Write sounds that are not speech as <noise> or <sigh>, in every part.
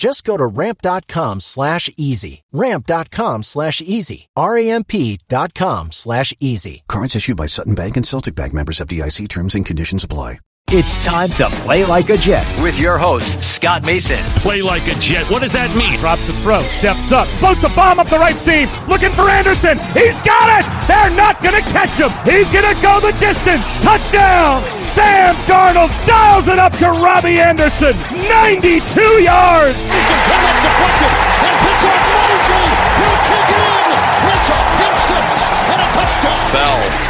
Just go to ramp.com slash easy. Ramp.com slash easy. R-A-M-P dot com slash easy. Cards issued by Sutton Bank and Celtic Bank members FDIC terms and conditions apply. It's time to play like a Jet with your host, Scott Mason. Play like a Jet. What does that mean? Drops the throw, steps up, floats a bomb up the right seam, looking for Anderson. He's got it! They're not going to catch him. He's going to go the distance. Touchdown! Sam Darnold dials it up to Robbie Anderson. 92 yards! Anderson, too much deflected. And picked off Mosley. He'll take it in. Mitchell, pick six, and a touchdown. Bell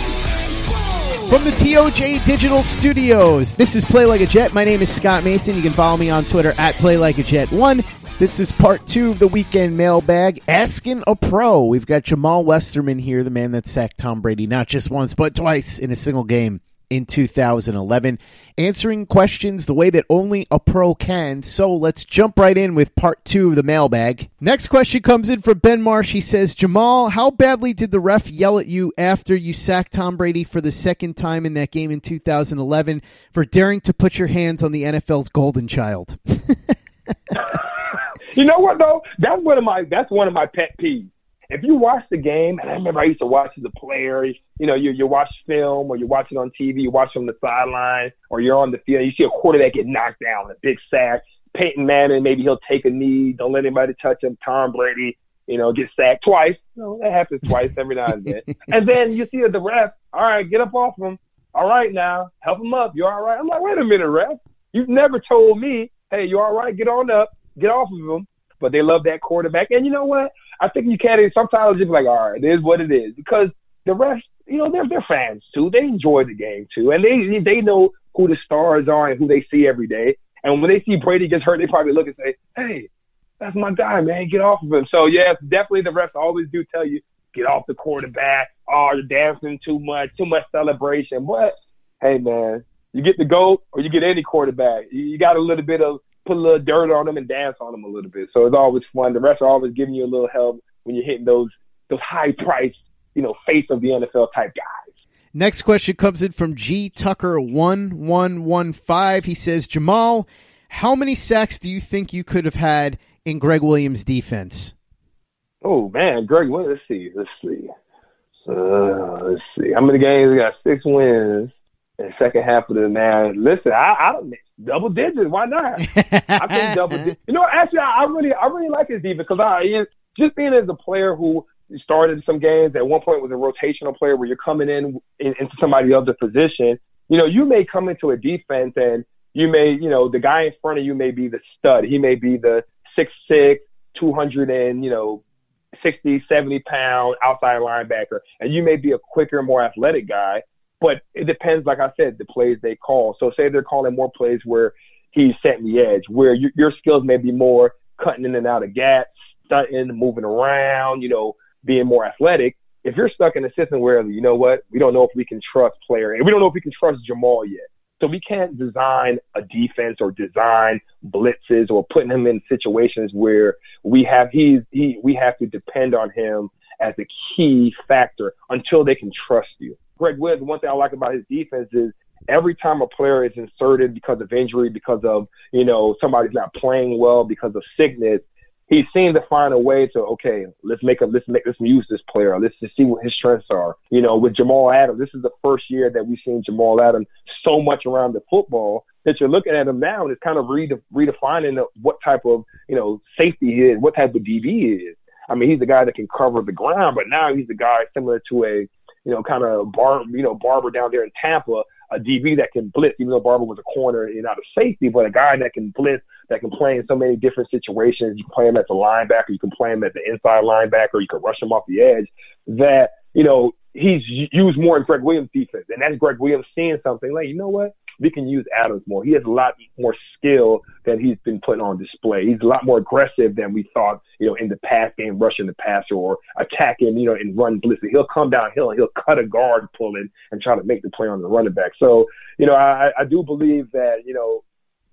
From the TOJ Digital Studios, this is Play Like a Jet. My name is Scott Mason. You can follow me on Twitter at Play Like a Jet One. This is part two of the weekend mailbag, asking a pro. We've got Jamal Westerman here, the man that sacked Tom Brady not just once but twice in a single game in 2011, answering questions the way that only a pro can. So let's jump right in with part two of the mailbag. Next question comes in from Ben Marsh. He says, Jamal, how badly did the ref yell at you after you sacked Tom Brady for the second time in that game in 2011 for daring to put your hands on the NFL's golden child? <laughs> <laughs> You know what though? That's one of my that's one of my pet peeves. If you watch the game, and I remember I used to watch as a player, you know, you you watch film or you watch it on TV, you watch from the sideline, or you're on the field, you see a quarterback get knocked down, a big sack. Peyton Manning, maybe he'll take a knee, don't let anybody touch him. Tom Brady, you know, get sacked twice. You know, that happens twice every now and then. <laughs> and then you see the ref, all right, get up off him. All right now, help him up. You're all right? I'm like, wait a minute, ref. You've never told me, hey, you're all right? Get on up, get off of him but they love that quarterback. And you know what? I think you can't. Sometimes just be like, all right, it is what it is, because the rest, you know, they're they're fans too. They enjoy the game too, and they they know who the stars are and who they see every day. And when they see Brady gets hurt, they probably look and say, "Hey, that's my guy, man. Get off of him." So yes, definitely the refs always do tell you get off the quarterback. Oh, you're dancing too much, too much celebration. But hey, man, you get the goat or you get any quarterback. You got a little bit of put a little dirt on them and dance on them a little bit. So it's always fun. The refs are always giving you a little help when you're hitting those those high priced, you know, face of the NFL type guys. Next question comes in from G Tucker one one one five. He says, Jamal, how many sacks do you think you could have had in Gregg Williams' defense? Oh man, Gregg, let's see, let's see, uh, let's see. How many games? We got six wins. In the second half of the man, listen, I, I don't double digits. Why not? <laughs> I think double digits. You know, actually, I, I really, I really like his defense because I just being as a player who started some games at one point was a rotational player where you're coming in, in into somebody else's position. You know, you may come into a defense and you may, you know, the guy in front of you may be the stud. He may be the six six, two hundred and you know, 60, 70 pound outside linebacker, and you may be a quicker, more athletic guy. But it depends, like I said, the plays they call. So say they're calling more plays where he's setting the edge, where your, your skills may be more cutting in and out of gaps, stunting, moving around, you know, being more athletic. If you're stuck in a system where, you know what, we don't know if we can trust player, and we don't know if we can trust Jamal yet. So we can't design a defense or design blitzes or putting him in situations where we have he's he we have to depend on him as a key factor until they can trust you. Gregg Williams, one thing I like about his defense is every time a player is inserted because of injury, because of, you know, somebody's not playing well, because of sickness, he seemed to find a way to okay, let's make a let's make let's use this player. Let's just see what his strengths are. You know, with Jamal Adams, this is the first year that we've seen Jamal Adams so much around the football that you're looking at him now and it's kind of redefining what type of you know safety he is, what type of DB is. I mean, he's the guy that can cover the ground, but now he's the guy similar to a you know kind of bar you know Barber down there in Tampa a DB that can blitz, even though Barber was a corner and out of safety, but a guy that can blitz, that can play in so many different situations. You can play him as a linebacker, you can play him as the inside linebacker, you can rush him off the edge. That, you know, he's used more in Gregg Williams' defense. And that's Gregg Williams seeing something like, you know what? We can use Adams more. He has a lot more skill than he's been putting on display. He's a lot more aggressive than we thought, you know, in the pass game, rushing the passer or attacking, you know, and run blitzing. He'll come downhill and he'll cut a guard pulling and try to make the play on the running back. So, you know, I, I do believe that, you know,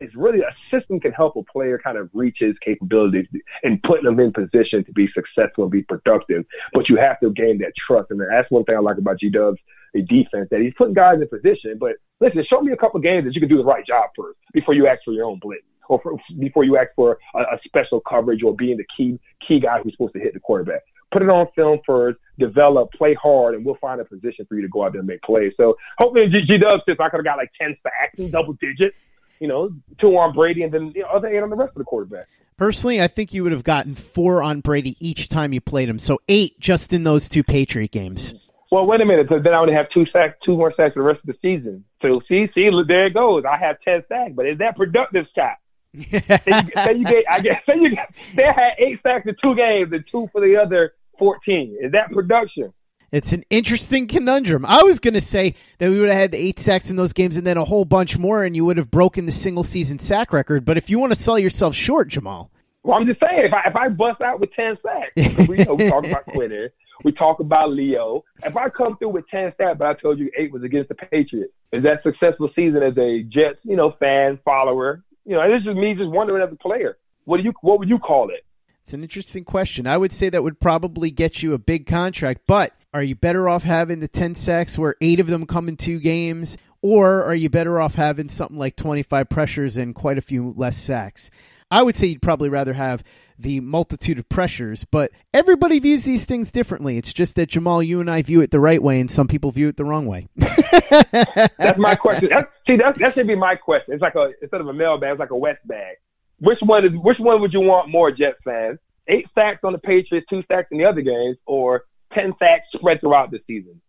it's really a system can help a player kind of reach his capabilities and putting them in position to be successful and be productive. But you have to gain that trust. And that's one thing I like about G Dub's defense that he's putting guys in position. But listen, show me a couple games that you can do the right job first before you ask for your own blitz or for, before you ask for a, a special coverage or being the key key guy who's supposed to hit the quarterback. Put it on film first, develop, play hard, and we'll find a position for you to go out there and make plays. So hopefully G Dub says I could have got like 10 sacks in double digits you know, two on Brady and then the other eight on the rest of the quarterback. Personally, I think you would have gotten four on Brady each time you played him. So eight just in those two Patriot games. Well, wait a minute. So then I would have two sacks, two more sacks for the rest of the season. So see, see, there it goes. I have ten sacks, but is that productive, Scott? say, you, say you get, I guess, <laughs> say you say I had eight sacks in two games and two for the other fourteen. Is that production? It's an interesting conundrum. I was going to say that we would have had the eight sacks in those games and then a whole bunch more, and you would have broken the single season sack record. But if you want to sell yourself short, Jamal. Well, I'm just saying, if I if I bust out with ten sacks, we, you know, we talk about <laughs> Quitter, we talk about Leo. If I come through with ten sacks, but I told you eight was against the Patriots, is that successful season as a Jets, you know, fan follower? You know, this is me just wondering as a player. What do you what would you call it? It's an interesting question. I would say that would probably get you a big contract, but are you better off having the 10 sacks where eight of them come in two games? Or are you better off having something like 25 pressures and quite a few less sacks? I would say you'd probably rather have the multitude of pressures, but everybody views these things differently. It's just that Jamal, you and I view it the right way, and some people view it the wrong way. <laughs> that's my question. That's, see, that's, that should be my question. It's like a instead of a mailbag, it's like a West bag. Which one is which one would you want more, Jets fans? Eight sacks on the Patriots, two sacks in the other games, or 10 sacks spread throughout the season?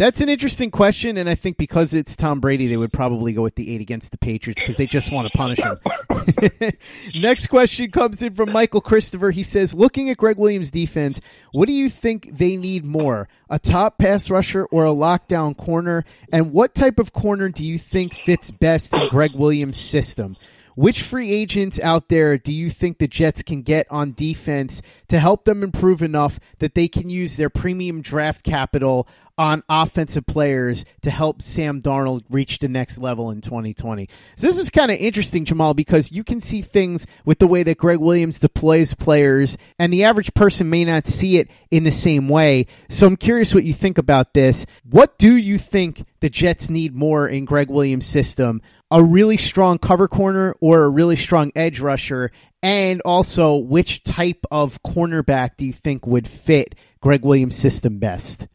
That's an interesting question, and I think because it's Tom Brady, they would probably go with the eight against the Patriots because they just want to punish him. <laughs> Next question comes in from Michael Christopher. He says, "Looking at Gregg Williams' defense, what do you think they need more? A top pass rusher or a lockdown corner? And what type of corner do you think fits best in Gregg Williams' system?" Which free agents out there do you think the Jets can get on defense to help them improve enough that they can use their premium draft capital on offensive players to help Sam Darnold reach the next level in 2020. So this is kind of interesting, Jamal, because you can see things with the way that Gregg Williams deploys players, and the average person may not see it in the same way. So I'm curious what you think about this. What do you think the Jets need more in Gregg Williams' system a really strong cover corner or a really strong edge rusher? And also, which type of cornerback do you think would fit Gregg Williams' system best?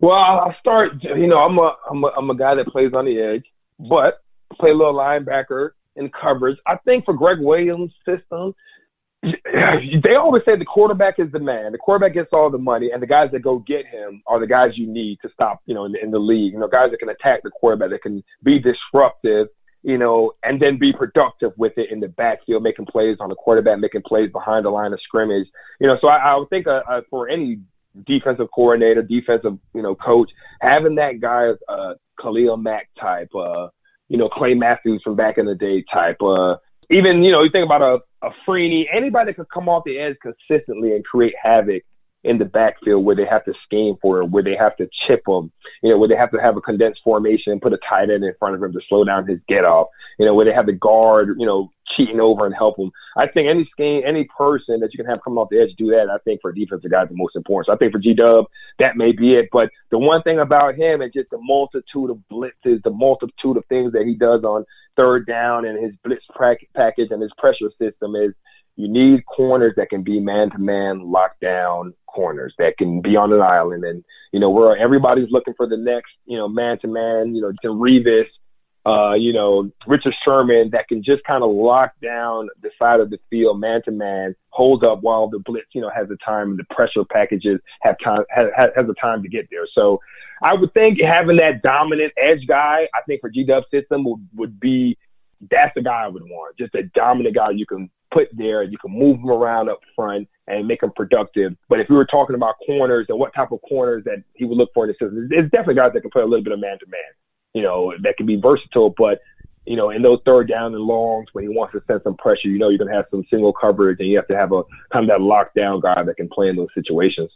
Well, I'll start. You know, I'm a I'm a, I'm a guy that plays on the edge, but play a little linebacker in coverage. I think for Gregg Williams' system, <clears throat> they always say the quarterback is the man. The quarterback gets all the money, and the guys that go get him are the guys you need to stop. You know, in the, in the league, you know, guys that can attack the quarterback, that can be disruptive, you know, and then be productive with it in the backfield, making plays on the quarterback, making plays behind the line of scrimmage. You know, so I, I would think uh, uh, for any defensive coordinator, defensive, you know, coach, having that guy, uh, Khalil Mack type, uh, you know, Clay Matthews from back in the day type, uh, even, you know, you think about a, a Freeney, anybody that could come off the edge consistently and create havoc in the backfield where they have to scheme for it, where they have to chip him, you know, where they have to have a condensed formation and put a tight end in front of him to slow down his get off, you know, where they have the guard, you know, cheating over and help him. I think any scheme, any person that you can have come off the edge do that, I think for a defensive guys, the most important. So I think for G Dub, that may be it. But the one thing about him is just the multitude of blitzes, the multitude of things that he does on third down and his blitz package and his pressure system is you need corners that can be man to man lockdown corners that can be on an island and you know where everybody's looking for the next you know man to man you know to Revis uh, you know, Richard Sherman that can just kind of lock down the side of the field man to man, hold up while the blitz, you know, has the time, and the pressure packages have time, has, has the time to get there. So I would think having that dominant edge guy, I think for G Dub system would, would be, that's the guy I would want. Just a dominant guy you can put there. You can move him around up front and make him productive. But if we were talking about corners and what type of corners that he would look for in the system, it's definitely guys that can play a little bit of man to man you know, that can be versatile. But, you know, in those third down and longs, when he wants to send some pressure, you know, you're going to have some single coverage and you have to have a kind of that lockdown guy that can play in those situations.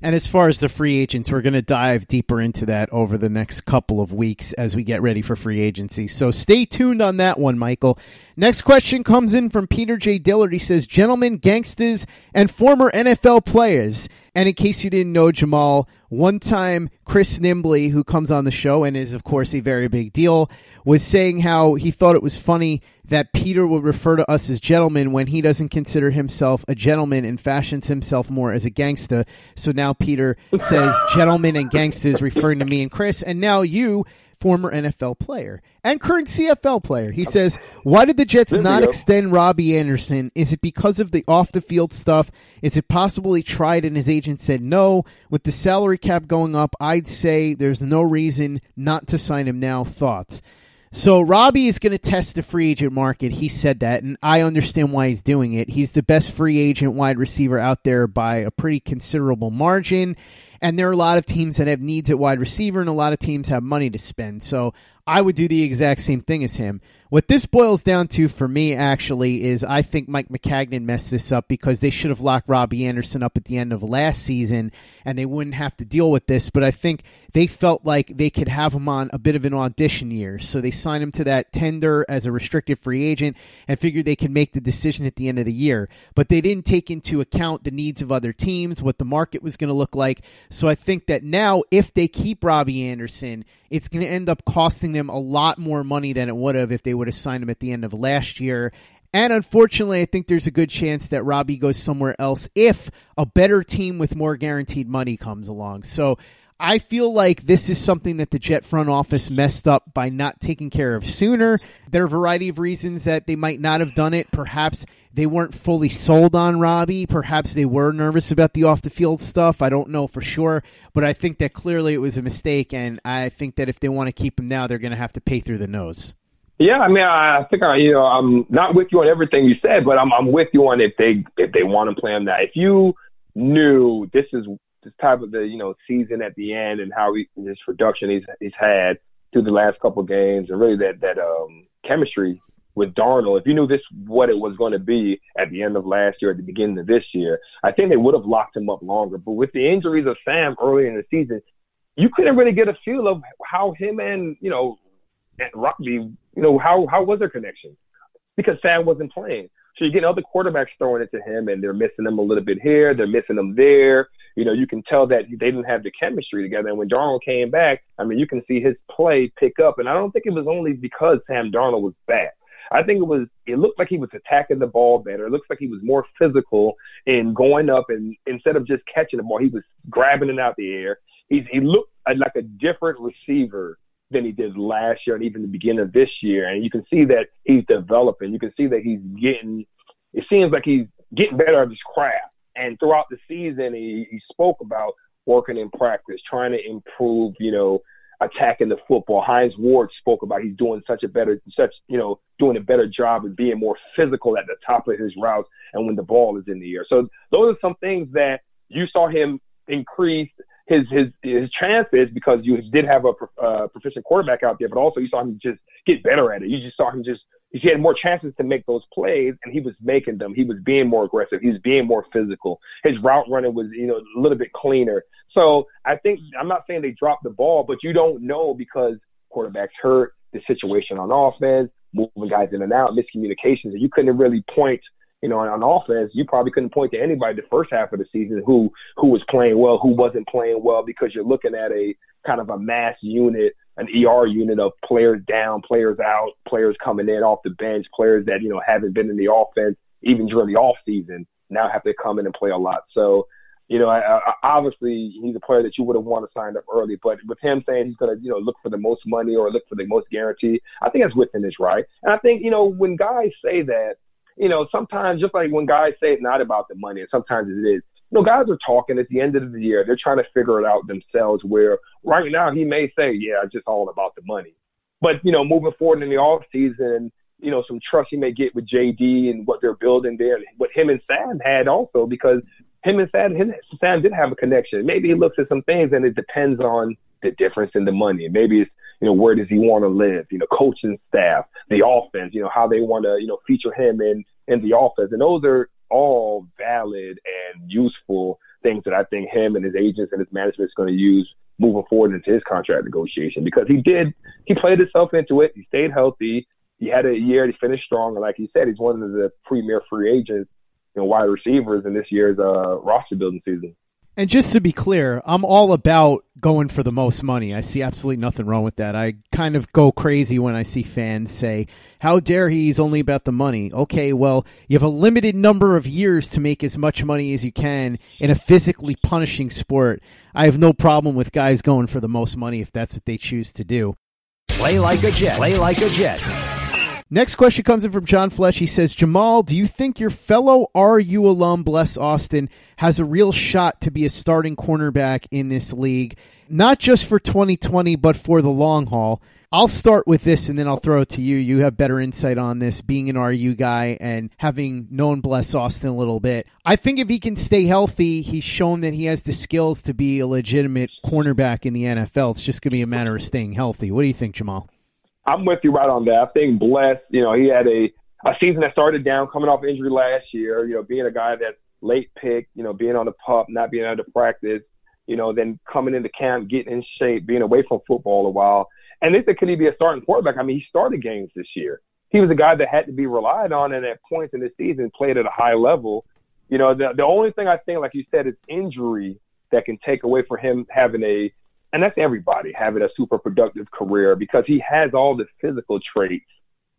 And as far as the free agents, we're going to dive deeper into that over the next couple of weeks as we get ready for free agency. So stay tuned on that one, Michael. Next question comes in from Peter J. Dillard. He says, Gentlemen, gangsters, and former NFL players. And in case you didn't know, Jamal, one time Chris Nimbley, who comes on the show and is, of course, a very big deal, was saying how he thought it was funny that Peter will refer to us as gentlemen when he doesn't consider himself a gentleman and fashions himself more as a gangster. So now Peter says <laughs> gentlemen and gangsters, referring to me and Chris. And now you, former NFL player and current CFL player, he says, Why did the Jets not extend Robbie Anderson? Is it because of the off the field stuff? Is it possible he tried and his agent said no? With the salary cap going up, I'd say there's no reason not to sign him now. Thoughts? So Robbie is going to test the free agent market. He said that, and I understand why he's doing it. He's the best free agent wide receiver out there by a pretty considerable margin. And there are a lot of teams that have needs at wide receiver, and a lot of teams have money to spend. So I would do the exact same thing as him. What this boils down to for me, actually, is I think Mike Maccagnan messed this up because they should have locked Robbie Anderson up at the end of last season and they wouldn't have to deal with this. But I think they felt like they could have him on a bit of an audition year. So they signed him to that tender as a restricted free agent and figured they could make the decision at the end of the year. But they didn't take into account the needs of other teams, what the market was going to look like. So I think that now, if they keep Robbie Anderson, it's going to end up costing them a lot more money than it would have if they would have signed him at the end of last year. And unfortunately, I think there's a good chance that Robbie goes somewhere else if a better team with more guaranteed money comes along. So I feel like this is something that the Jet front office messed up by not taking care of sooner. There are a variety of reasons that they might not have done it. Perhaps they weren't fully sold on Robbie. Perhaps they were nervous about the off the field stuff. I don't know for sure, but I think that clearly it was a mistake. And I think that if they want to keep him now, they're going to have to pay through the nose. Yeah, I mean, I think I, you know, I'm not with you on everything you said, but I'm I'm with you on if they if they want to play him that. If you knew this is this type of the you know season at the end and how he, his production he's he's had through the last couple games and really that that um chemistry with Darnold, if you knew this what it was going to be at the end of last year, at the beginning of this year, I think they would have locked him up longer. But with the injuries of Sam early in the season, you couldn't really get a feel of how him and you know and Robbie you know, how how was their connection? Because Sam wasn't playing. So you're getting other quarterbacks throwing it to him, and they're missing him a little bit here, they're missing him there. You know, you can tell that they didn't have the chemistry together. And when Darnold came back, I mean, you can see his play pick up. And I don't think it was only because Sam Darnold was bad. I think it was. It looked like he was attacking the ball better. It looks like he was more physical in going up, and instead of just catching the ball, he was grabbing it out the air. He's he looked like a different receiver than he did last year and even the beginning of this year. And you can see that he's developing. You can see that he's getting, it seems like he's getting better at his craft. And throughout the season, he, he spoke about working in practice, trying to improve, you know, attacking the football. Hines Ward spoke about he's doing such a better, such, you know, doing a better job of being more physical at the top of his routes and when the ball is in the air. So those are some things that you saw him increase his his his chances because you did have a uh, proficient quarterback out there, but also you saw him just get better at it. You just saw him just he had more chances to make those plays, and he was making them. He was being more aggressive. He was being more physical. His route running was, you know, a little bit cleaner. So I think I'm not saying they dropped the ball, but you don't know because quarterbacks hurt, the situation on offense, moving guys in and out, miscommunications, and you couldn't really point. You know, on offense, you probably couldn't point to anybody the first half of the season who who was playing well, who wasn't playing well, because you're looking at a kind of a mass unit an ER unit of players down, players out, players coming in off the bench, players that, you know, haven't been in the offense even during the off season now have to come in and play a lot. So, you know, I, I, obviously he's a player that you would have wanted to sign up early, but with him saying he's going to, you know, look for the most money or look for the most guarantee, I think that's within his right. And I think, you know, when guys say that, you know, sometimes just like when guys say it's not about the money, and sometimes it is, you know, guys are talking at the end of the year. They're trying to figure it out themselves. Where right now he may say, "Yeah, it's just all about the money," but you know, moving forward in the off season, you know, some trust he may get with JD and what they're building there, what him and Sam had also because him and Sam, him, Sam did have a connection. Maybe he looks at some things and it depends on the difference in the money. Maybe it's you know where does he want to live? You know, coaching staff, the offense. You know how they want to you know feature him in in the offense, and those are all valid and useful things that I think him and his agents and his management is going to use moving forward into his contract negotiation because he did he played himself into it. He stayed healthy. He had a year. He finished strong, and like he said, he's one of the premier free agents, you know, wide receivers in this year's uh, roster building season. And just to be clear, I'm all about going for the most money. I see absolutely nothing wrong with that. I kind of go crazy when I see fans say, How dare he? He's only about the money. Okay, well, you have a limited number of years to make as much money as you can in a physically punishing sport. I have no problem with guys going for the most money if that's what they choose to do. Play like a Jet. Play like a Jet. Next question comes in from John Flesh. He says, Jamal, do you think your fellow RU alum, Bless Austin, has a real shot to be a starting cornerback in this league? Not just for 2020, but for the long haul. I'll start with this and then I'll throw it to you. You have better insight on this, being an RU guy and having known Bless Austin a little bit. I think if he can stay healthy, he's shown that he has the skills to be a legitimate cornerback in the NFL. It's just going to be a matter of staying healthy. What do you think, Jamal? I'm with you right on that. I think Bless, you know, he had a, a season that started down coming off injury last year, you know, being a guy that's late pick, you know, being on the pup, not being able to practice, you know, then coming into camp, getting in shape, being away from football a while. And they said, could he be a starting quarterback? I mean, he started games this year. He was a guy that had to be relied on and at points in the season played at a high level. You know, the, the only thing I think, like you said, is injury that can take away from him having a and that's everybody having a super productive career because he has all the physical traits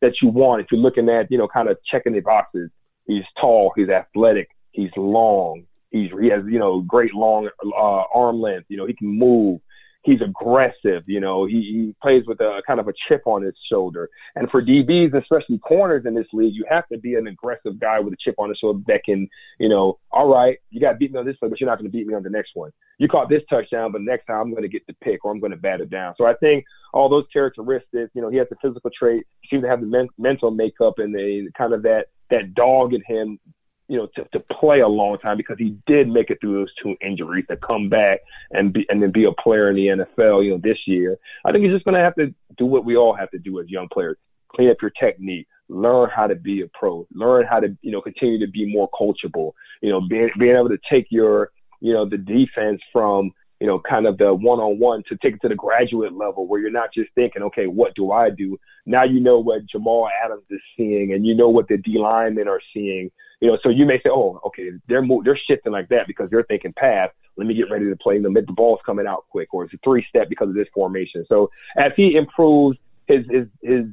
that you want. If you're looking at, you know, kind of checking the boxes, he's tall, he's athletic, he's long, he's he has, you know, great long uh, arm length. You know, he can move he's aggressive. You know, he, he plays with a kind of a chip on his shoulder. And for DBs, especially corners in this league, you have to be an aggressive guy with a chip on his shoulder that can, you know, all right, you got beat me on this play, but you're not going to beat me on the next one. You caught this touchdown, but next time I'm going to get the pick or I'm going to bat it down. So I think all those characteristics, you know, he has the physical trait, he seems to have the men- mental makeup and the kind of that that dog in him you know, to, to play a long time because he did make it through those two injuries to come back and be and then be a player in the NFL, you know, this year. I think he's just gonna have to do what we all have to do as young players. Clean up your technique, learn how to be a pro, learn how to, you know, continue to be more coachable, you know, being being able to take your, you know, the defense from you know, kind of the one-on-one to take it to the graduate level where you're not just thinking, okay, what do I do? Now you know what Jamal Adams is seeing, and you know what the D linemen are seeing. You know, so you may say, oh, okay, they're mo- they're shifting like that because they're thinking pass. Let me get ready to play them. The ball's coming out quick, or it's a three-step because of this formation. So as he improves his his his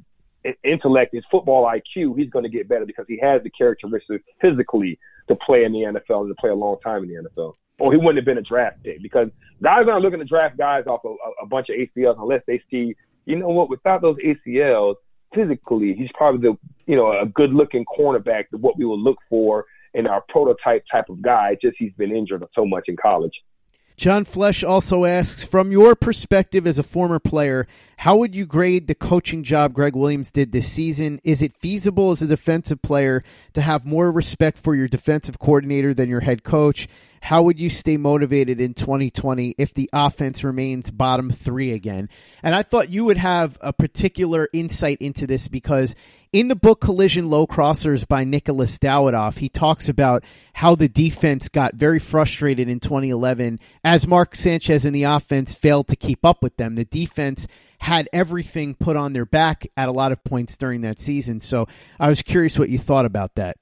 intellect, his football IQ, he's going to get better because he has the characteristics physically to play in the NFL and to play a long time in the NFL or he wouldn't have been a draft pick because guys aren't looking to draft guys off a, a bunch of ACLs unless they see, you know what, without those ACLs, physically, he's probably the, you know, a good looking cornerback, what we would look for in our prototype type of guy, just he's been injured so much in college. John Flesh also asks, from your perspective as a former player, how would you grade the coaching job Gregg Williams did this season? Is it feasible as a defensive player to have more respect for your defensive coordinator than your head coach? How would you stay motivated in 2020 if the offense remains bottom three again? And I thought you would have a particular insight into this because in the book Collision Low Crossers by Nicholas Dawidoff, he talks about how the defense got very frustrated in 2011 as Mark Sanchez and the offense failed to keep up with them. The defense had everything put on their back at a lot of points during that season. So I was curious what you thought about that.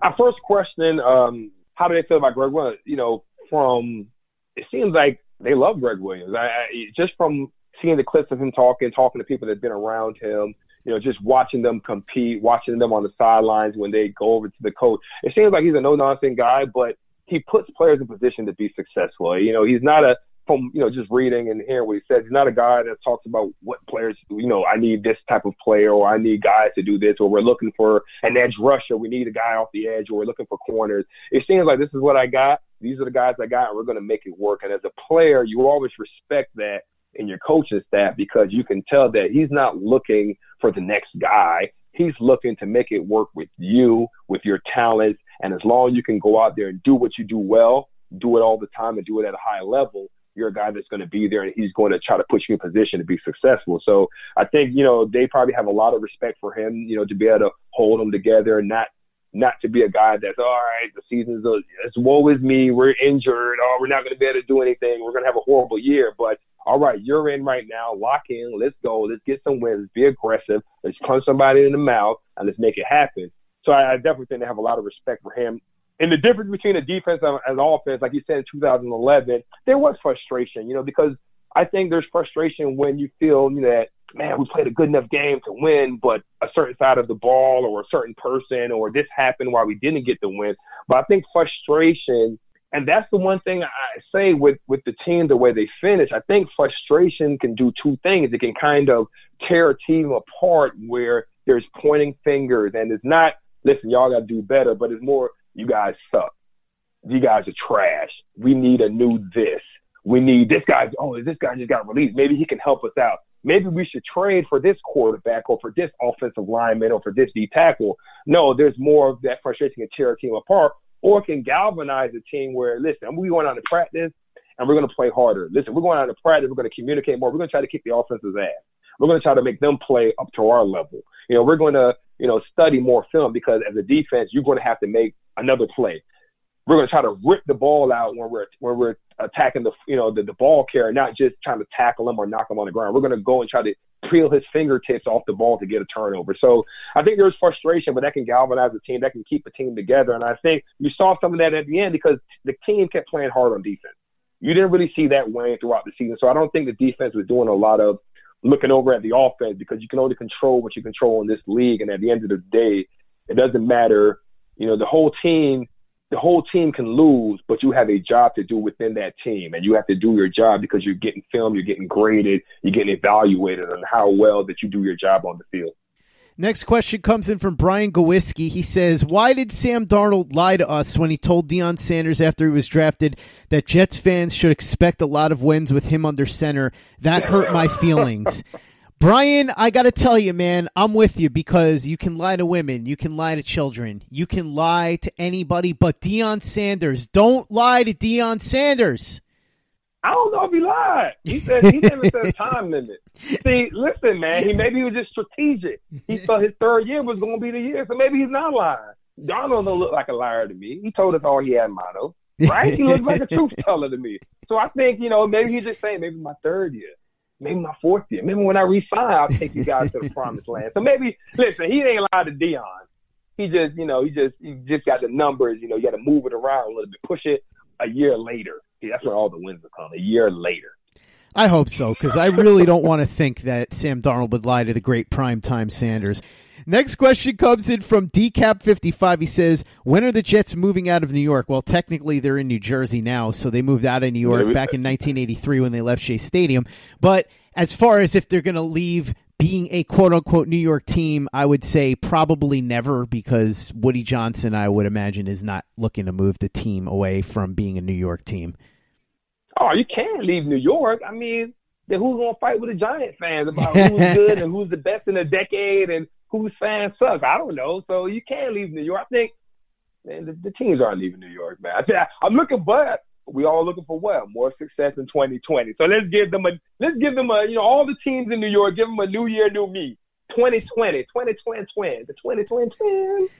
Our first question, um, how do they feel about Gregg Williams? You know, from it seems like they love Gregg Williams. I, I, just from seeing the clips of him talking, talking to people that've been around him, you know, just watching them compete, watching them on the sidelines when they go over to the coach. It seems like he's a no nonsense guy, but he puts players in position to be successful. You know, he's not a from you know just reading and hearing what he says. He's not a guy that talks about what players you know. I need this type of player, or I need guys to do this, or we're looking for an edge rusher. We need a guy off the edge, or we're looking for corners. It seems like this is what I got. These are the guys I got, and we're going to make it work. And as a player, you always respect that in your coaching staff because you can tell that he's not looking for the next guy. He's looking to make it work with you, with your talents. And as long as you can go out there and do what you do well, do it all the time and do it at a high level, you're a guy that's going to be there and he's going to try to put you in position to be successful. So I think, you know, they probably have a lot of respect for him, you know, to be able to hold them together and not not to be a guy that's all right. The season's a, it's woe is me. We're injured. Oh, we're not going to be able to do anything. We're going to have a horrible year. But all right, you're in right now. Lock in. Let's go. Let's get some wins. Be aggressive. Let's punch somebody in the mouth and let's make it happen. So I, I definitely think they have a lot of respect for him. And the difference between the defense and, and offense, like you said in 2011, there was frustration, you know, because I think there's frustration when you feel you know, that, man, we played a good enough game to win, but a certain side of the ball or a certain person or this happened while we didn't get the win. But I think frustration, and that's the one thing I say with, with the team, the way they finish, I think frustration can do two things. It can kind of tear a team apart where there's pointing fingers and it's not, listen, y'all got to do better, but it's more, you guys suck. You guys are trash. We need a new this. We need this guy. Oh, this guy just got released. Maybe he can help us out. Maybe we should trade for this quarterback or for this offensive lineman or for this D tackle. No, there's more of that frustration can tear a team apart or can galvanize a team where, listen, we're going out to practice and we're going to play harder. Listen, we're going out to practice. We're going to communicate more. We're going to try to kick the offense's ass. We're going to try to make them play up to our level. You know, we're going to, you know, study more film because as a defense, you're going to have to make another play. We're going to try to rip the ball out when we're when we're attacking the you know the, the ball carrier, not just trying to tackle him or knock him on the ground. We're going to go and try to peel his fingertips off the ball to get a turnover. So I think there's frustration, but that can galvanize the team. That can keep a team together. And I think you saw some of that at the end because the team kept playing hard on defense. You didn't really see that wane throughout the season. So I don't think the defense was doing a lot of looking over at the offense because you can only control what you control in this league. And at the end of the day, it doesn't matter. You know, the whole team, the whole team can lose, but you have a job to do within that team, and you have to do your job because you're getting filmed, you're getting graded, you're getting evaluated on how well that you do your job on the field. Next question comes in from Brian Gowiski. He says, Why did Sam Darnold lie to us when he told Deion Sanders after he was drafted that Jets fans should expect a lot of wins with him under center? That hurt my feelings. <laughs> Brian, I got to tell you, man, I'm with you because you can lie to women, you can lie to children, you can lie to anybody but Deion Sanders. Don't lie to Deion Sanders. I don't know if he lied. He said he never said <laughs> time limit. See, listen, man, he maybe he was just strategic. He <laughs> thought his third year was going to be the year, so maybe he's not lying. Darnold don't look like a liar to me. He told us all he had motto, right? He looks like a truth <laughs> teller to me. So I think you know maybe he's just saying maybe my third year, maybe my fourth year, maybe when I resign, I'll take you guys to the promised land. So maybe listen, he ain't lied to Deion. He just you know he just he just got the numbers. You know you got to move it around a little bit, push it a year later that's where all the wins will come a year later. I hope so because I really don't want to think that Sam Darnold would lie to the great primetime Sanders. Next question comes in from Decap55. He says, When are the Jets moving out of New York? Well, technically, they're in New Jersey now, so they moved out of New York back in 1983 when they left Shea Stadium. But as far as if they're going to leave being a quote unquote New York team, I would say probably never because Woody Johnson, I would imagine, is not looking to move the team away from being a New York team. Oh, you can't leave New York. I mean, then who's gonna fight with the Giant fans about who's good and who's the best in a decade and whose fans suck? I don't know. So you can't leave New York. I think man, the, the teams aren't leaving New York, man. I, I'm looking, but we all looking for what? More success in 2020. So let's give them a let's give them a you know all the teams in New York give them a new year, new me. 2020, 2020 twins, the 2020 twins.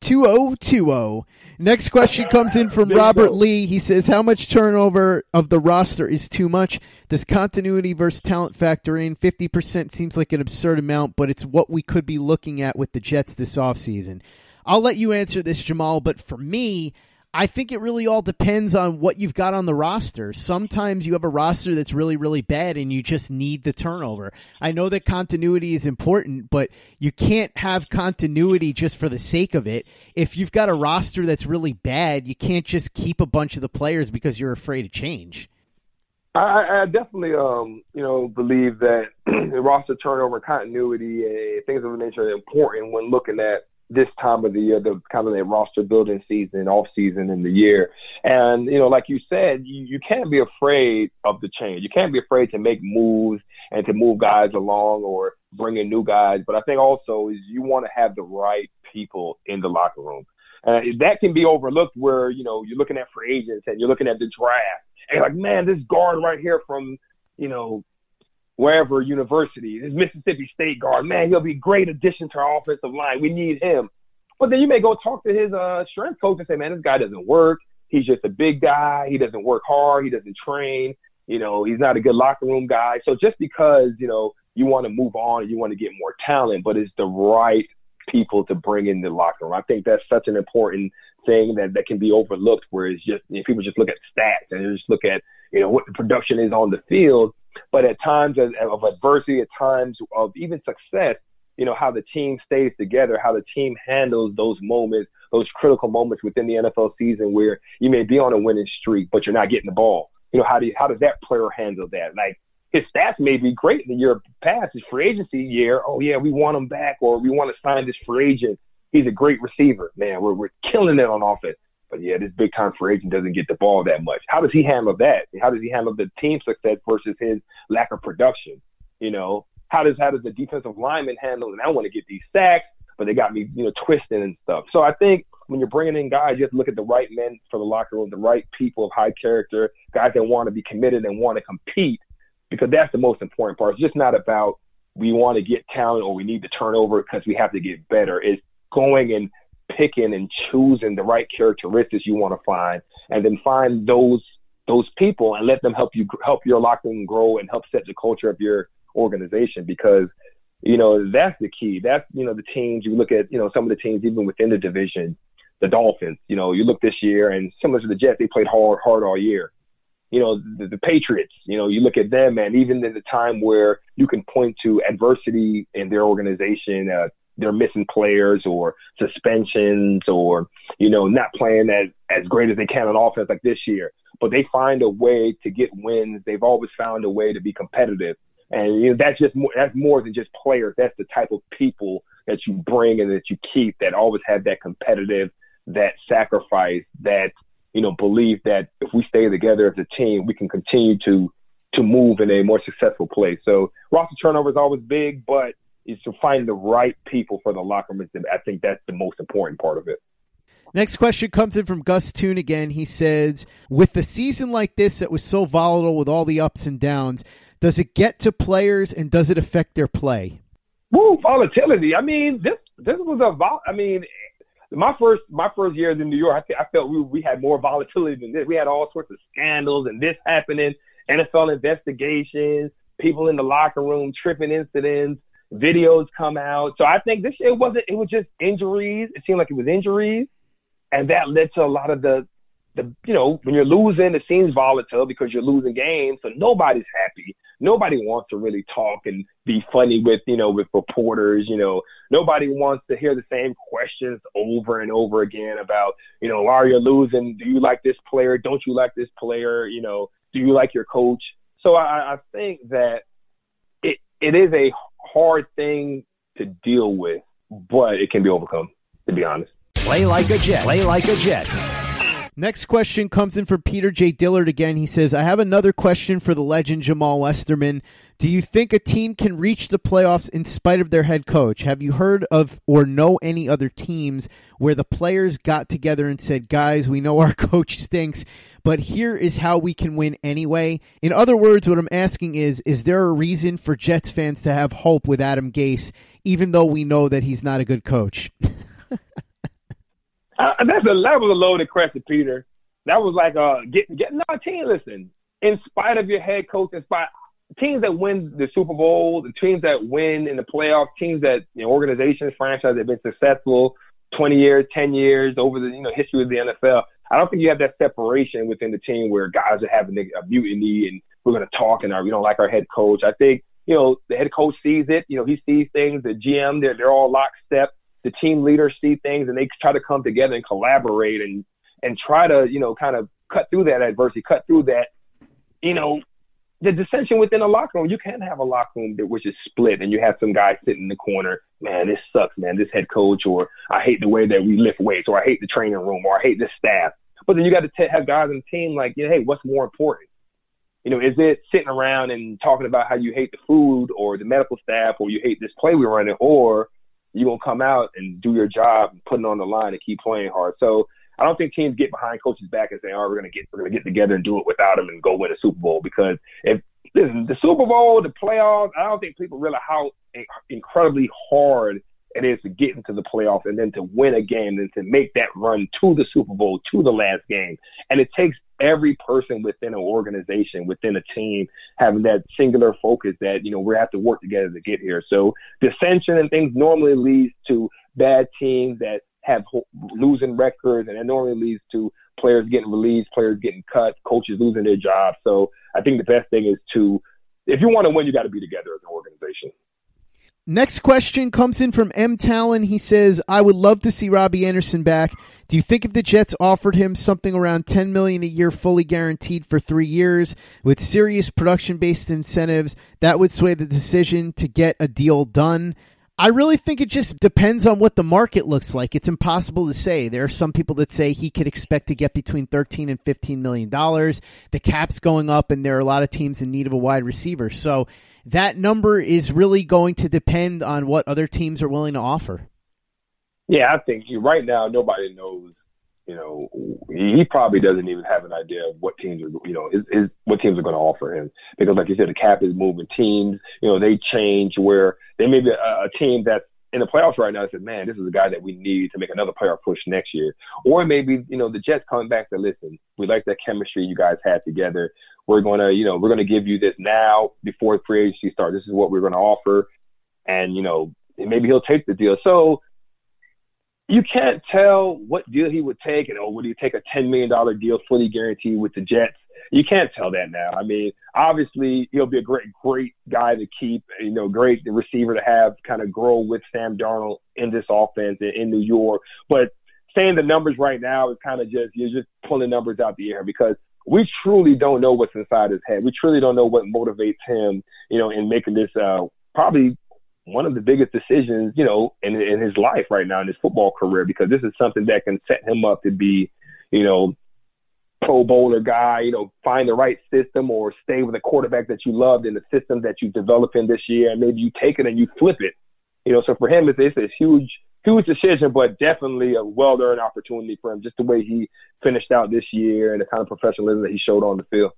2020. Next question comes in from Robert Lee. He says, How much turnover of the roster is too much? Does continuity versus talent factor in? 50% seems like an absurd amount, but it's what we could be looking at with the Jets this offseason. I'll let you answer this, Jamal, but for me, I think it really all depends on what you've got on the roster. Sometimes you have a roster that's really, really bad and you just need the turnover. I know that continuity is important, but you can't have continuity just for the sake of it. If you've got a roster that's really bad, you can't just keep a bunch of the players because you're afraid of change. I, I definitely, um, you know, believe that <clears throat> roster turnover, continuity, and things of the nature are important when looking at this time of the year, the kind of the roster building season, off season in the year. And, you know, like you said, you, you can't be afraid of the change. You can't be afraid to make moves and to move guys along or bring in new guys. But I think also is you want to have the right people in the locker room. Uh, that can be overlooked where, you know, you're looking at free agents and you're looking at the draft and like, man, this guard right here from, you know, wherever university, this Mississippi State guard, man, he'll be a great addition to our offensive line. We need him. But then you may go talk to his uh, strength coach and say, man, this guy doesn't work. He's just a big guy. He doesn't work hard. He doesn't train. You know, he's not a good locker room guy. So just because, you know, you want to move on, you want to get more talent, but it's the right people to bring in the locker room. I think that's such an important thing that, that can be overlooked where it's just, you know, people just look at stats and just look at, you know, what the production is on the field but at times of, of adversity, at times of even success, you know, how the team stays together, how the team handles those moments, those critical moments within the NFL season where you may be on a winning streak, but you're not getting the ball. You know, how do you, how does that player handle that? Like his stats may be great in the year past, his free agency year. Oh yeah, we want him back, or we want to sign this free agent. He's a great receiver, man. We're we're killing it on offense. But yeah, this big time free agent doesn't get the ball that much. How does he handle that? How does he handle the team success versus his lack of production? You know, how does how does the defensive lineman handle? And I want to get these sacks, but they got me, you know, twisting and stuff. So I think when you're bringing in guys, you have to look at the right men for the locker room, the right people of high character, guys that want to be committed and want to compete, because that's the most important part. It's just not about we want to get talent or we need to turnover because we have to get better. It's going and picking and choosing the right characteristics you want to find, and then find those those people and let them help you help your locker room grow and help set the culture of your organization because you know that's the key. That's you know the teams you look at you know some of the teams even within the division, the Dolphins. You know you look this year and similar to the Jets, they played hard hard all year. You know the, the Patriots. You know you look at them and even in the time where you can point to adversity in their organization, uh, they're missing players or suspensions or you know not playing as as great as they can on offense like this year. But they find a way to get wins. They've always found a way to be competitive. And you know that's just more that's more than just players. That's the type of people that you bring and that you keep that always have that competitive that sacrifice that you know believe that if we stay together as a team we can continue to to move in a more successful place. So roster turnover is always big but is to find the right people for the locker room. I think that's the most important part of it. Next question comes in from Gus Toon again. He says, with the season like this that was so volatile with all the ups and downs, does it get to players and does it affect their play? Woo, volatility. I mean, this this was a vol. I mean, my first my first years in New York, I, I felt we we had more volatility than this. We had all sorts of scandals and this happening, NFL investigations, people in the locker room tripping incidents videos come out. So I think this it wasn't it was just injuries. It seemed like it was injuries. And that led to a lot of the the you know, when you're losing it seems volatile because you're losing games. So nobody's happy. Nobody wants to really talk and be funny with, you know, with reporters, you know. Nobody wants to hear the same questions over and over again about, you know, are you losing? Do you like this player? Don't you like this player? You know, do you like your coach? So I, I think that it it is a hard thing to deal with, but it can be overcome, to be honest. Play like a Jet. Play like a Jet. Next question comes in from Peter J. Dillard again. He says, I have another question for the legend Jamal Westerman. Do you think a team can reach the playoffs in spite of their head coach? Have you heard of or know any other teams where the players got together and said, guys, we know our <laughs> coach stinks, but here is how we can win anyway? In other words, what I'm asking is, is there a reason for Jets fans to have hope with Adam Gase, even though we know that he's not a good coach? <laughs> That's a that was a loaded question, Peter. That was like uh getting getting our team. Listen, in spite of your head coach, in spite teams that win the Super Bowl, the teams that win in the playoffs, teams that you know, organizations, franchises have been successful twenty years, ten years over the you know history of the NFL. I don't think you have that separation within the team where guys are having a mutiny and we're going to talk and our, we don't like our head coach. I think you know the head coach sees it. You know he sees things. The GM they're they're all lockstep the team leaders see things and they try to come together and collaborate and and try to you know kind of cut through that adversity, cut through that you know the dissension within a locker room. You can't have a locker room that which is split and you have some guy sitting in the corner. Man, this sucks, man. This head coach, or I hate the way that we lift weights, or I hate the training room, or I hate the staff. But then you got to have guys in the team like, you know, hey, what's more important? You know, is it sitting around and talking about how you hate the food or the medical staff or you hate this play we're running, or you're gonna come out and do your job, and put it on the line, and keep playing hard. So I don't think teams get behind coaches' back and say, "Oh, we're gonna get we're gonna get together and do it without him and go win a Super Bowl." Because if listen, the Super Bowl, the playoffs, I don't think people realize how incredibly hard it is to get into the playoffs and then to win a game and to make that run to the Super Bowl, to the last game. And it takes every person within an organization, within a team, having that singular focus that, you know, we have to work together to get here. So dissension and things normally leads to bad teams that have losing records and it normally leads to players getting released, players getting cut, coaches losing their jobs. So I think the best thing is to, if you want to win, you got to be together as an organization. Next question comes in from M. Talon. He says, I would love to see Robbie Anderson back. Do you think if the Jets offered him something around ten million a year fully guaranteed for three years with serious production based incentives, that would sway the decision to get a deal done? I really think it just depends on what the market looks like. It's impossible to say. There are some people that say he could expect to get between 13 and 15 million dollars. The cap's going up and there are a lot of teams in need of a wide receiver. So that number is really going to depend on what other teams are willing to offer. Yeah, I think right now nobody knows. You know, he probably doesn't even have an idea of what teams are, you know, is, what teams are going to offer him because, like you said, the cap is moving. Teams, you know, they change where they may be a, a team that's in the playoffs right now that said, man, this is a guy that we need to make another playoff push next year. Or maybe, you know, the Jets coming back to listen, we like that chemistry you guys had together. We're going to, you know, we're going to give you this now before free agency starts. This is what we're going to offer. And, you know, maybe he'll take the deal. So you can't tell what deal he would take. And, oh, would he take a $10 million deal fully guaranteed with the Jets? You can't tell that now. I mean, obviously he'll be a great, great guy to keep, you know, great receiver to have kind of grow with Sam Darnold in this offense in, New York. But saying the numbers right now is kind of just, you're just pulling numbers out the air because we truly don't know what's inside his head. We truly don't know what motivates him, you know, in making this uh, probably one of the biggest decisions, you know, in, in his life right now in his football career, because this is something that can set him up to be, you know, pro bowler guy, you know, find the right system or stay with a quarterback that you loved in the system that you develop in this year. And maybe you take it and you flip it, you know, so for him, it's, it's a huge, huge decision, but definitely a well earned opportunity for him, just the way he finished out this year and the kind of professionalism that he showed on the field.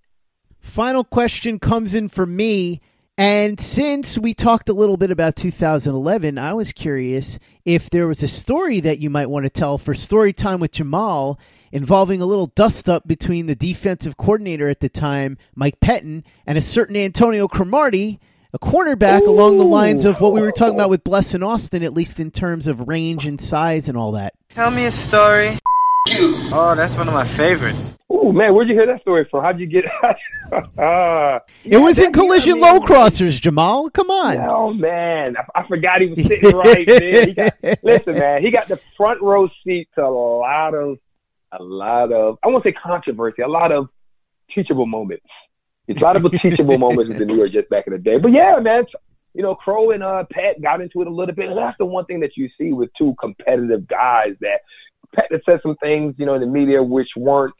Final question comes in for me. And since we talked a little bit about 2011, I was curious if there was a story that you might want to tell for story time with Jamal involving a little dust up between the defensive coordinator at the time, Mike Pettine, and a certain Antonio Cromartie a cornerback Ooh. along the lines of what we were talking about with Blessuan Austin, at least in terms of range and size and all that. Tell me a story. Oh, that's one of my favorites. Oh man, where'd you hear that story from? How'd you get? <laughs> uh, it was in collision I mean, low crossers, Jamal. Come on. Oh man, I, I forgot he was sitting right there. Got, <laughs> listen, man, he got the front row seat to a lot of, a lot of. I won't say controversy, a lot of teachable moments. It's a lot of <laughs> teachable moments with the New York Jets back in the day. But yeah, man, you know, Crow and uh, Pat got into it a little bit, and that's the one thing that you see with two competitive guys that Pat had said some things, you know, in the media which weren't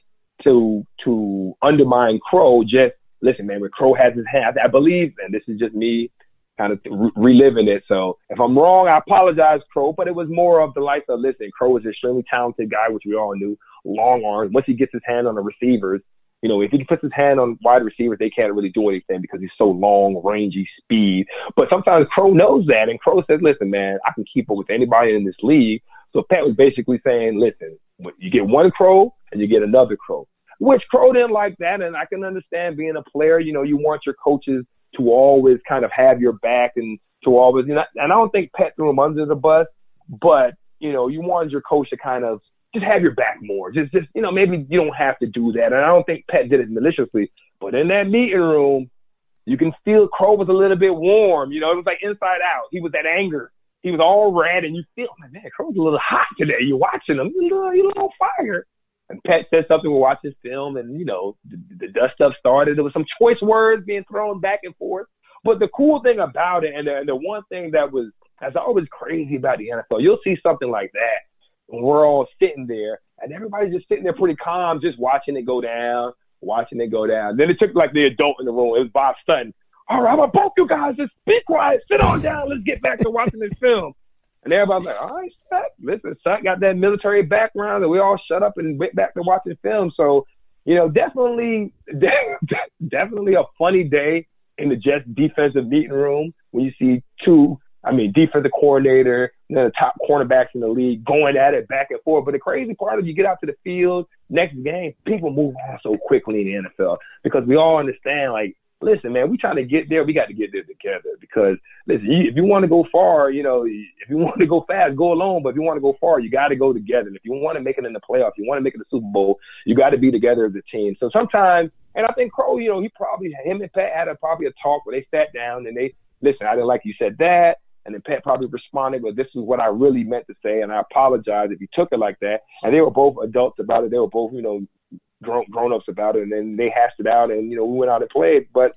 to to undermine Crow. Just listen, man, when Crow has his hand, I believe, and this is just me kind of re- reliving it. So if I'm wrong, I apologize, Crow. But it was more of the likes of listen, Crow is an extremely talented guy, which we all knew. Long arms. Once he gets his hand on the receivers, you know, if he puts his hand on wide receivers, they can't really do anything because he's so long, rangy, speed. But sometimes Crow knows that, and Crow says, "Listen, man, I can keep up with anybody in this league." So Pat was basically saying, "Listen, you get one Crow and you get another Crow." Which Crow didn't like that, and I can understand being a player. You know, you want your coaches to always kind of have your back and to always, you know, and I don't think Pat threw him under the bus, but you know, you wanted your coach to kind of just have your back more. Just, just you know, maybe you don't have to do that. And I don't think Pat did it maliciously, but in that meeting room, you can feel Crow was a little bit warm. You know, it was like inside out. He was that anger. He was all red, and you feel, man, man Crow's a little hot today. You're watching him, you're a little, you're a little fire. And Pat said something. We watched this film, and you know, the, the dust up started. There was some choice words being thrown back and forth. But the cool thing about it, and the, and the one thing that was that's always crazy about the NFL, you'll see something like that, and we're all sitting there, and everybody's just sitting there pretty calm, just watching it go down, watching it go down. Then it took like the adult in the room. It was Bob Sutton. All right, I'm gonna both you guys just be quiet, sit on down, let's get back to watching this film. And everybody's like, all right, Sut, listen, Sut got that military background, and we all shut up and went back to watching film. So, you know, definitely, <laughs> definitely a funny day in the Jets defensive meeting room when you see two, I mean, defensive coordinator, the top cornerbacks in the league going at it back and forth. But the crazy part is you get out to the field next game, people move on so quickly in the NFL because we all understand like listen, man, we trying to get there. We got to get there together because listen, if you want to go far, you know, if you <laughs> want to go fast, go alone. But if you want to go far, you got to go together. And if you want to make it in the playoffs, you want to make it the Super Bowl, you got to be together as a team. So sometimes, and I think Crow, you know, he probably him and Pat had a, probably a talk where they sat down and they listen. I didn't like you said that. And then Pat probably responded, well, this is what I really meant to say, and I apologize if you took it like that. And they were both adults about it. They were both, you know, grown grown ups about it, and then they hashed it out, and you know, we went out and played. But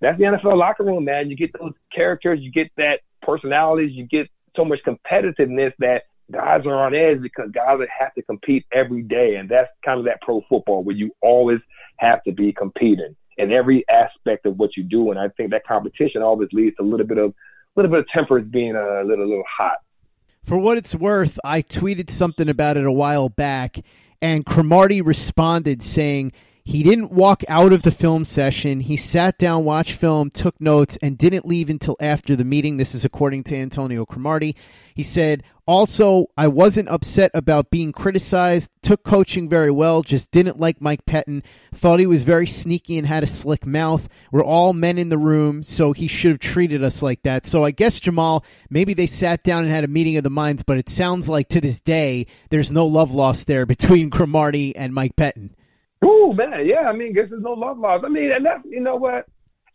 that's the NFL locker room, man. You get those characters, you get that personalities, you get so much competitiveness that guys are on edge because guys have to compete every day. And that's kind of that pro football where you always have to be competing in every aspect of what you do. And I think that competition always leads to a little bit of a little bit of tempers being a little, a little hot. For what it's worth, I tweeted something about it a while back, and Cromartie responded saying he didn't walk out of the film session. He sat down, watched film, took notes, and didn't leave until after the meeting. This is according to Antonio Cromartie. He said, also, I wasn't upset about being criticized, took coaching very well, just didn't like Mike Pettine, thought he was very sneaky and had a slick mouth. We're all men in the room, so he should have treated us like that. So I guess, Jamal, maybe they sat down and had a meeting of the minds, but it sounds like to this day, there's no love lost there between Cromartie and Mike Pettine. Ooh, man, yeah. I mean, guess there's no love lost. I mean, and that's you know what,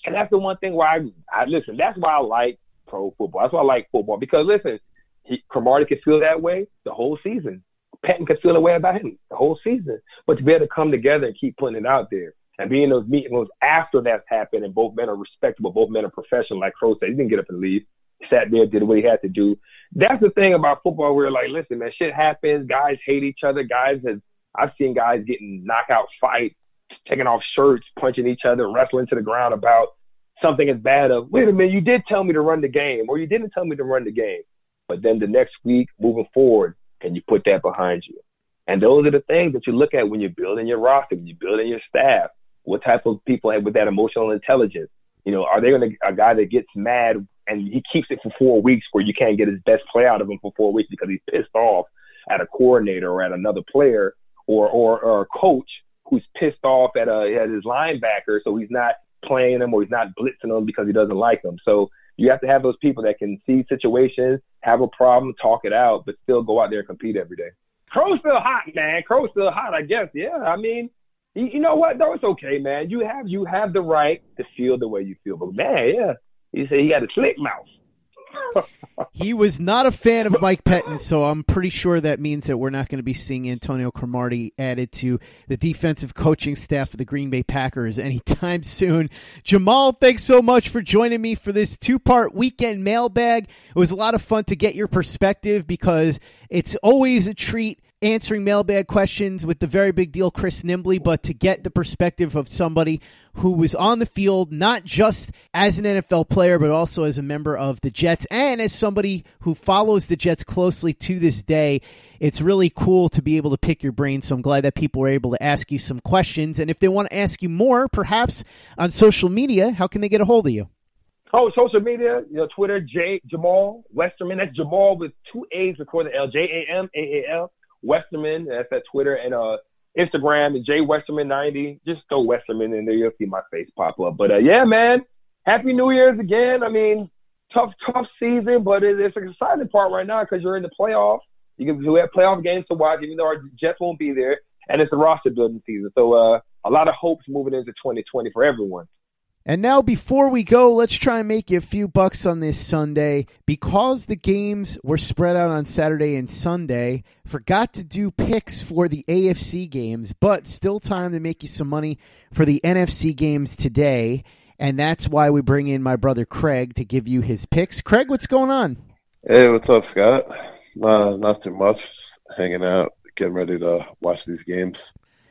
and that's the one thing why I, I listen. That's why I like pro football. That's why I like football because listen, he, Cromartie could feel that way the whole season. Patton could feel that way about him the whole season. But to be able to come together and keep putting it out there and being in those meetings after that's happened and both men are respectable, both men are professional, like Crow said, he didn't get up and leave. He sat there, did what he had to do. That's the thing about football where like, listen, man, shit happens. Guys hate each other. Guys have I've seen guys getting knockout fights, taking off shirts, punching each other, wrestling to the ground about something as bad of, wait a minute, you did tell me to run the game, or you didn't tell me to run the game. But then the next week, moving forward, can you put that behind you? And those are the things that you look at when you're building your roster, when you're building your staff. What type of people have with that emotional intelligence? You know, are they going to a guy that gets mad and he keeps it for four weeks where you can't get his best play out of him for four weeks because he's pissed off at a coordinator or at another player or or, or a coach who's pissed off at a at his linebacker, so he's not playing him or he's not blitzing him because he doesn't like him. So you have to have those people that can see situations, have a problem, talk it out, but still go out there and compete every day. Crow's still hot, man. Crow's still hot, I guess. Yeah, I mean, you, you know what? Though it's okay, man. You have you have the right to feel the way you feel, but man, yeah, he said he got a slick mouth <laughs> he was not a fan of Mike Pettine, so I'm pretty sure that means that we're not going to be seeing Antonio Cromartie added to the defensive coaching staff of the Green Bay Packers anytime <laughs> soon. Jamal, thanks so much for joining me for this two part weekend mailbag. It was a lot of fun to get your perspective because it's always a treat answering mailbag questions with the very big deal Chris Nimbley, but to get the perspective of somebody who was on the field, not just as an NFL player, but also as a member of the Jets and as somebody who follows the Jets closely to this day. It's really cool to be able to pick your brain. So I'm glad that people were able to ask you some questions. And if they want to ask you more, perhaps on social media, how can they get a hold of you? Oh, social media, you know, Twitter, J Jamal Westerman. That's Jamal with two A's before the L. J A M A A L Westerman. That's at Twitter and uh Instagram, J Westerman ninety. Just throw Westerman in there, you'll see my face pop up. But uh, yeah, man, Happy New Year's again. I mean, tough, tough season, but it, it's an exciting part right now because you're in the playoffs. You can have playoff games to watch, even though our Jets won't be there, and it's a roster building season. So uh, a lot of hopes moving into 2020 for everyone. And now, before we go, let's try and make you a few bucks on this Sunday. Because the games were spread out on Saturday and Sunday, forgot to do picks for the AFC games, but still time to make you some money for the NFC games today. And that's why we bring in my brother Craig to give you his picks. Craig, what's going on? Hey, what's up, Scott? Uh, not too much. Hanging out, getting ready to watch these games.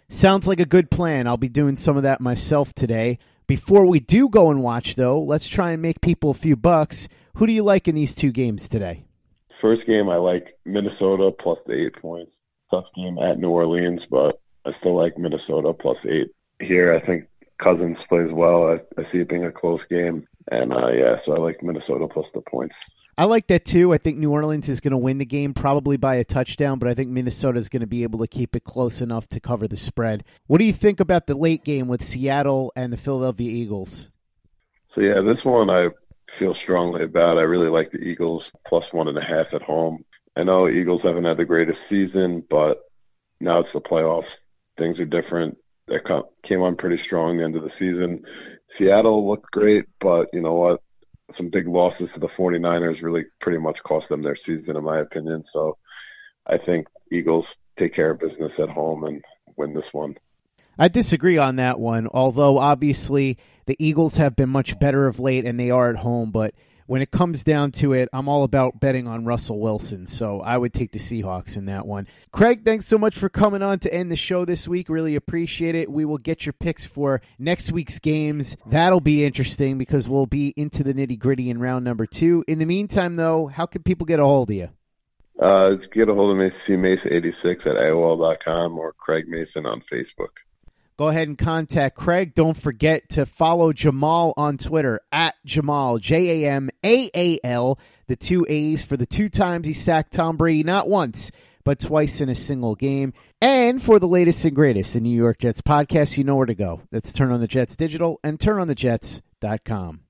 Sounds like a good plan. I'll be doing some of that myself today. Before we do go and watch, though, let's try and make people a few bucks. Who do you like in these two games today? First game, I like Minnesota plus the eight points. Tough game at New Orleans, but I still like Minnesota plus eight. Here, I think Cousins plays well. I, I see it being a close game. And uh, yeah, so I like Minnesota plus the points. I like that too. I think New Orleans is going to win the game probably by a touchdown, but I think Minnesota is going to be able to keep it close enough to cover the spread. What do you think about the late game with Seattle and the Philadelphia Eagles? So yeah, this one I feel strongly about. I really like the Eagles plus one and a half at home. I know Eagles haven't had the greatest season, but now it's the playoffs. Things are different. They came on pretty strong the end of the season. Seattle looked great, but you know what? Some big losses to the 49ers really pretty much cost them their season, in my opinion. So I think Eagles take care of business at home and win this one. I disagree on that one, although obviously the Eagles have been much better of late and they are at home, but when it comes down to it, I'm all about betting on Russell Wilson. So I would take the Seahawks in that one. Craig, thanks so much for coming on to end the show this week. Really appreciate it. We will get your picks for next week's games. That'll be interesting because we'll be into the nitty gritty in round number two. In the meantime, though, how can people get a hold of you? Uh, get a hold of me, cmason86 at AOL.com or Craig Mason on Facebook go ahead and contact Craig. Don't forget to follow Jamal on Twitter at Jamal, J A M A A L, the two A's for the two times he sacked Tom Brady, not once, but twice in a single game. And for the latest and greatest in New York Jets podcast, you know where to go. That's Turn on the Jets Digital and turnonthejets.com.